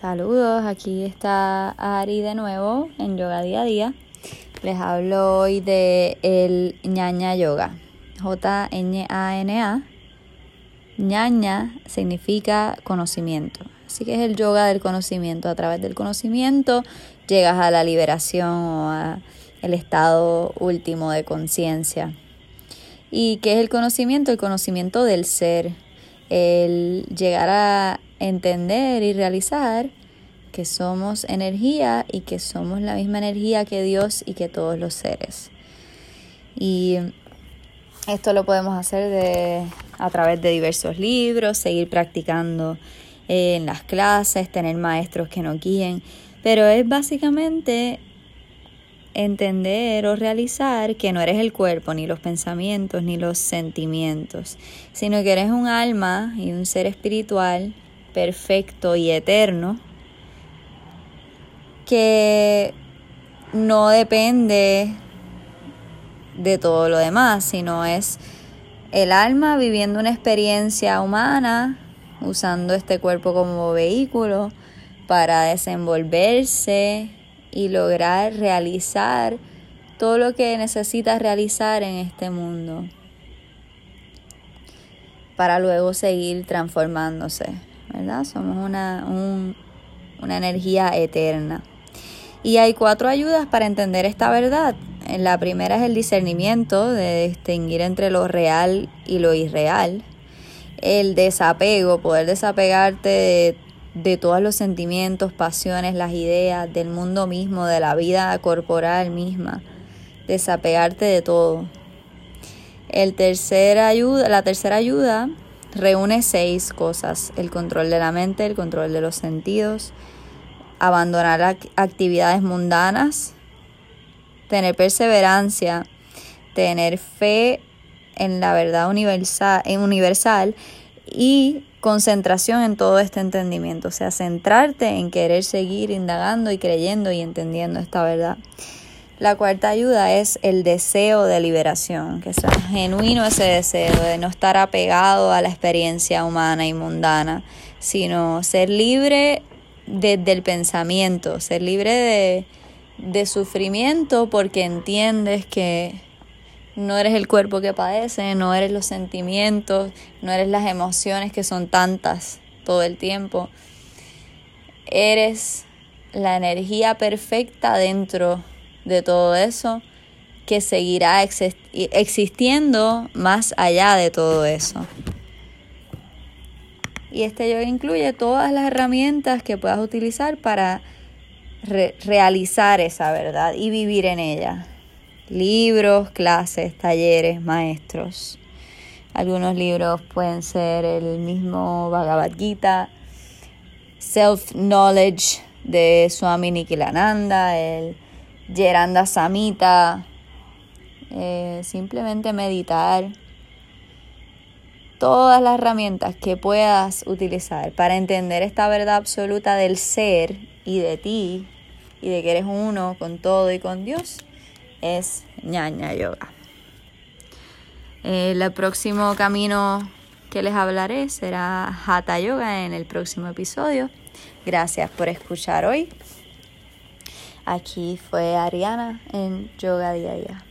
Saludos, aquí está Ari de nuevo en Yoga Día a Día. Les hablo hoy de el ñaña yoga. J-N-A-N-A. ñaña significa conocimiento. Así que es el yoga del conocimiento. A través del conocimiento llegas a la liberación o a el estado último de conciencia. ¿Y qué es el conocimiento? El conocimiento del ser. El llegar a entender y realizar que somos energía y que somos la misma energía que Dios y que todos los seres. Y esto lo podemos hacer de, a través de diversos libros, seguir practicando en las clases, tener maestros que nos guíen, pero es básicamente entender o realizar que no eres el cuerpo, ni los pensamientos, ni los sentimientos, sino que eres un alma y un ser espiritual perfecto y eterno que no depende de todo lo demás, sino es el alma viviendo una experiencia humana, usando este cuerpo como vehículo para desenvolverse y lograr realizar todo lo que necesita realizar en este mundo para luego seguir transformándose, ¿verdad? Somos una, una energía eterna. Y hay cuatro ayudas para entender esta verdad. La primera es el discernimiento, de distinguir entre lo real y lo irreal. El desapego, poder desapegarte de, de todos los sentimientos, pasiones, las ideas, del mundo mismo, de la vida corporal misma. Desapegarte de todo. El ayuda, la tercera ayuda reúne seis cosas. El control de la mente, el control de los sentidos, abandonar actividades mundanas, tener perseverancia, tener fe en la verdad universal, universal y concentración en todo este entendimiento, o sea, centrarte en querer seguir indagando y creyendo y entendiendo esta verdad. La cuarta ayuda es el deseo de liberación, que sea genuino ese deseo de no estar apegado a la experiencia humana y mundana, sino ser libre desde el pensamiento, ser libre de, de sufrimiento porque entiendes que no eres el cuerpo que padece, no eres los sentimientos, no eres las emociones que son tantas todo el tiempo. Eres la energía perfecta dentro de todo eso que seguirá existiendo más allá de todo eso. Y este yoga incluye todas las herramientas que puedas utilizar para realizar esa verdad y vivir en ella. Libros, clases, talleres, maestros. Algunos libros pueden ser el mismo Bhagavad Gita, Self Knowledge de Swami Nikilananda, el Yeranda Samita, eh, simplemente meditar todas las herramientas que puedas utilizar para entender esta verdad absoluta del ser y de ti y de que eres uno con todo y con Dios es ñaña yoga. El próximo camino que les hablaré será Hatha Yoga en el próximo episodio. Gracias por escuchar hoy. Aquí fue Ariana en Yoga Día a Día.